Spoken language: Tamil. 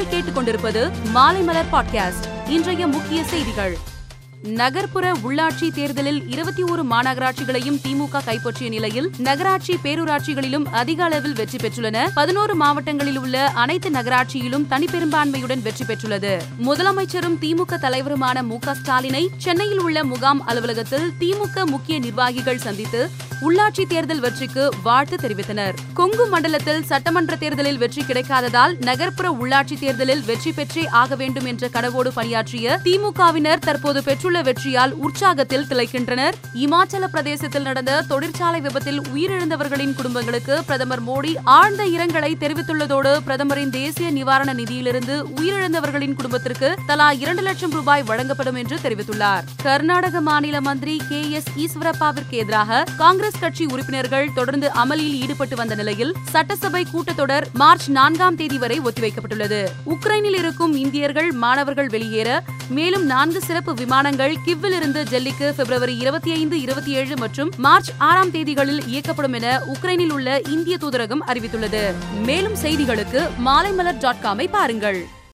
நீங்கள் கேட்டுக்கொண்டிருப்பது மாலை மலர் பாட்காஸ்ட். இன்றைய முக்கிய செய்திகள். நகர்ப்புற உள்ளாட்சி தேர்தலில் இருபத்தி ஒரு மாநகராட்சிகளையும் திமுக கைப்பற்றிய நிலையில் நகராட்சி பேரூராட்சிகளிலும் அதிக அளவில் வெற்றி பெற்றுள்ளன. பதினோரு மாவட்டங்களில் உள்ள அனைத்து நகராட்சியிலும் தனிப்பெரும்பான்மையுடன் வெற்றி பெற்றுள்ளது. முதலமைச்சரும் திமுக தலைவருமான மு க ஸ்டாலினை சென்னையில் உள்ள முகாம் அலுவலகத்தில் திமுக முக்கிய நிர்வாகிகள் சந்தித்து உள்ளாட்சி தேர்தல் வெற்றிக்கு வாழ்த்து தெரிவித்தனர். கொங்கு மண்டலத்தில் சட்டமன்ற தேர்தலில் வெற்றி கிடைக்காததால் நகர்ப்புற உள்ளாட்சி தேர்தலில் வெற்றி பெற்றே ஆக வேண்டும் என்ற கனவோடு பணியாற்றிய திமுகவினர் தற்போது பெற்றுள்ள வெற்றியால் உற்சாகத்தில் திளைக்கின்றனர். இமாச்சல பிரதேசத்தில் நடந்த தொழிற்சாலை விபத்தில் உயிரிழந்தவர்களின் குடும்பங்களுக்கு பிரதமர் மோடி ஆழ்ந்த இரங்கலை தெரிவித்துள்ளதோடு பிரதமரின் தேசிய நிவாரண நிதியிலிருந்து உயிரிழந்தவர்களின் குடும்பத்திற்கு தலா இரண்டு லட்சம் ரூபாய் வழங்கப்படும் என்று தெரிவித்துள்ளார். கர்நாடக மாநில மந்திரி கே எஸ் ஈஸ்வரப்பாவிற்கு எதிராக காங்கிரஸ் காங்கிரஸ் கட்சி உறுப்பினர்கள் தொடர்ந்து அமளியில் ஈடுபட்டு வந்த நிலையில் சட்டசபை கூட்டத்தொடர் மார்ச் நான்காம் தேதி வரை ஒத்திவைக்கப்பட்டுள்ளது. உக்ரைனில் இருக்கும் இந்தியர்கள் மாணவர்கள் வெளியேற மேலும் நான்கு சிறப்பு விமானங்கள் கிவ்வில் இருந்து டெல்லிக்கு பிப்ரவரி இருபத்தி ஐந்து இருபத்தி ஏழு மற்றும் மார்ச் ஆறாம் தேதிகளில் இயக்கப்படும் என உக்ரைனில் உள்ள இந்திய தூதரகம் அறிவித்துள்ளது. மேலும் செய்திகளுக்கு மாலைமலர் டாட் காமை பாருங்கள்.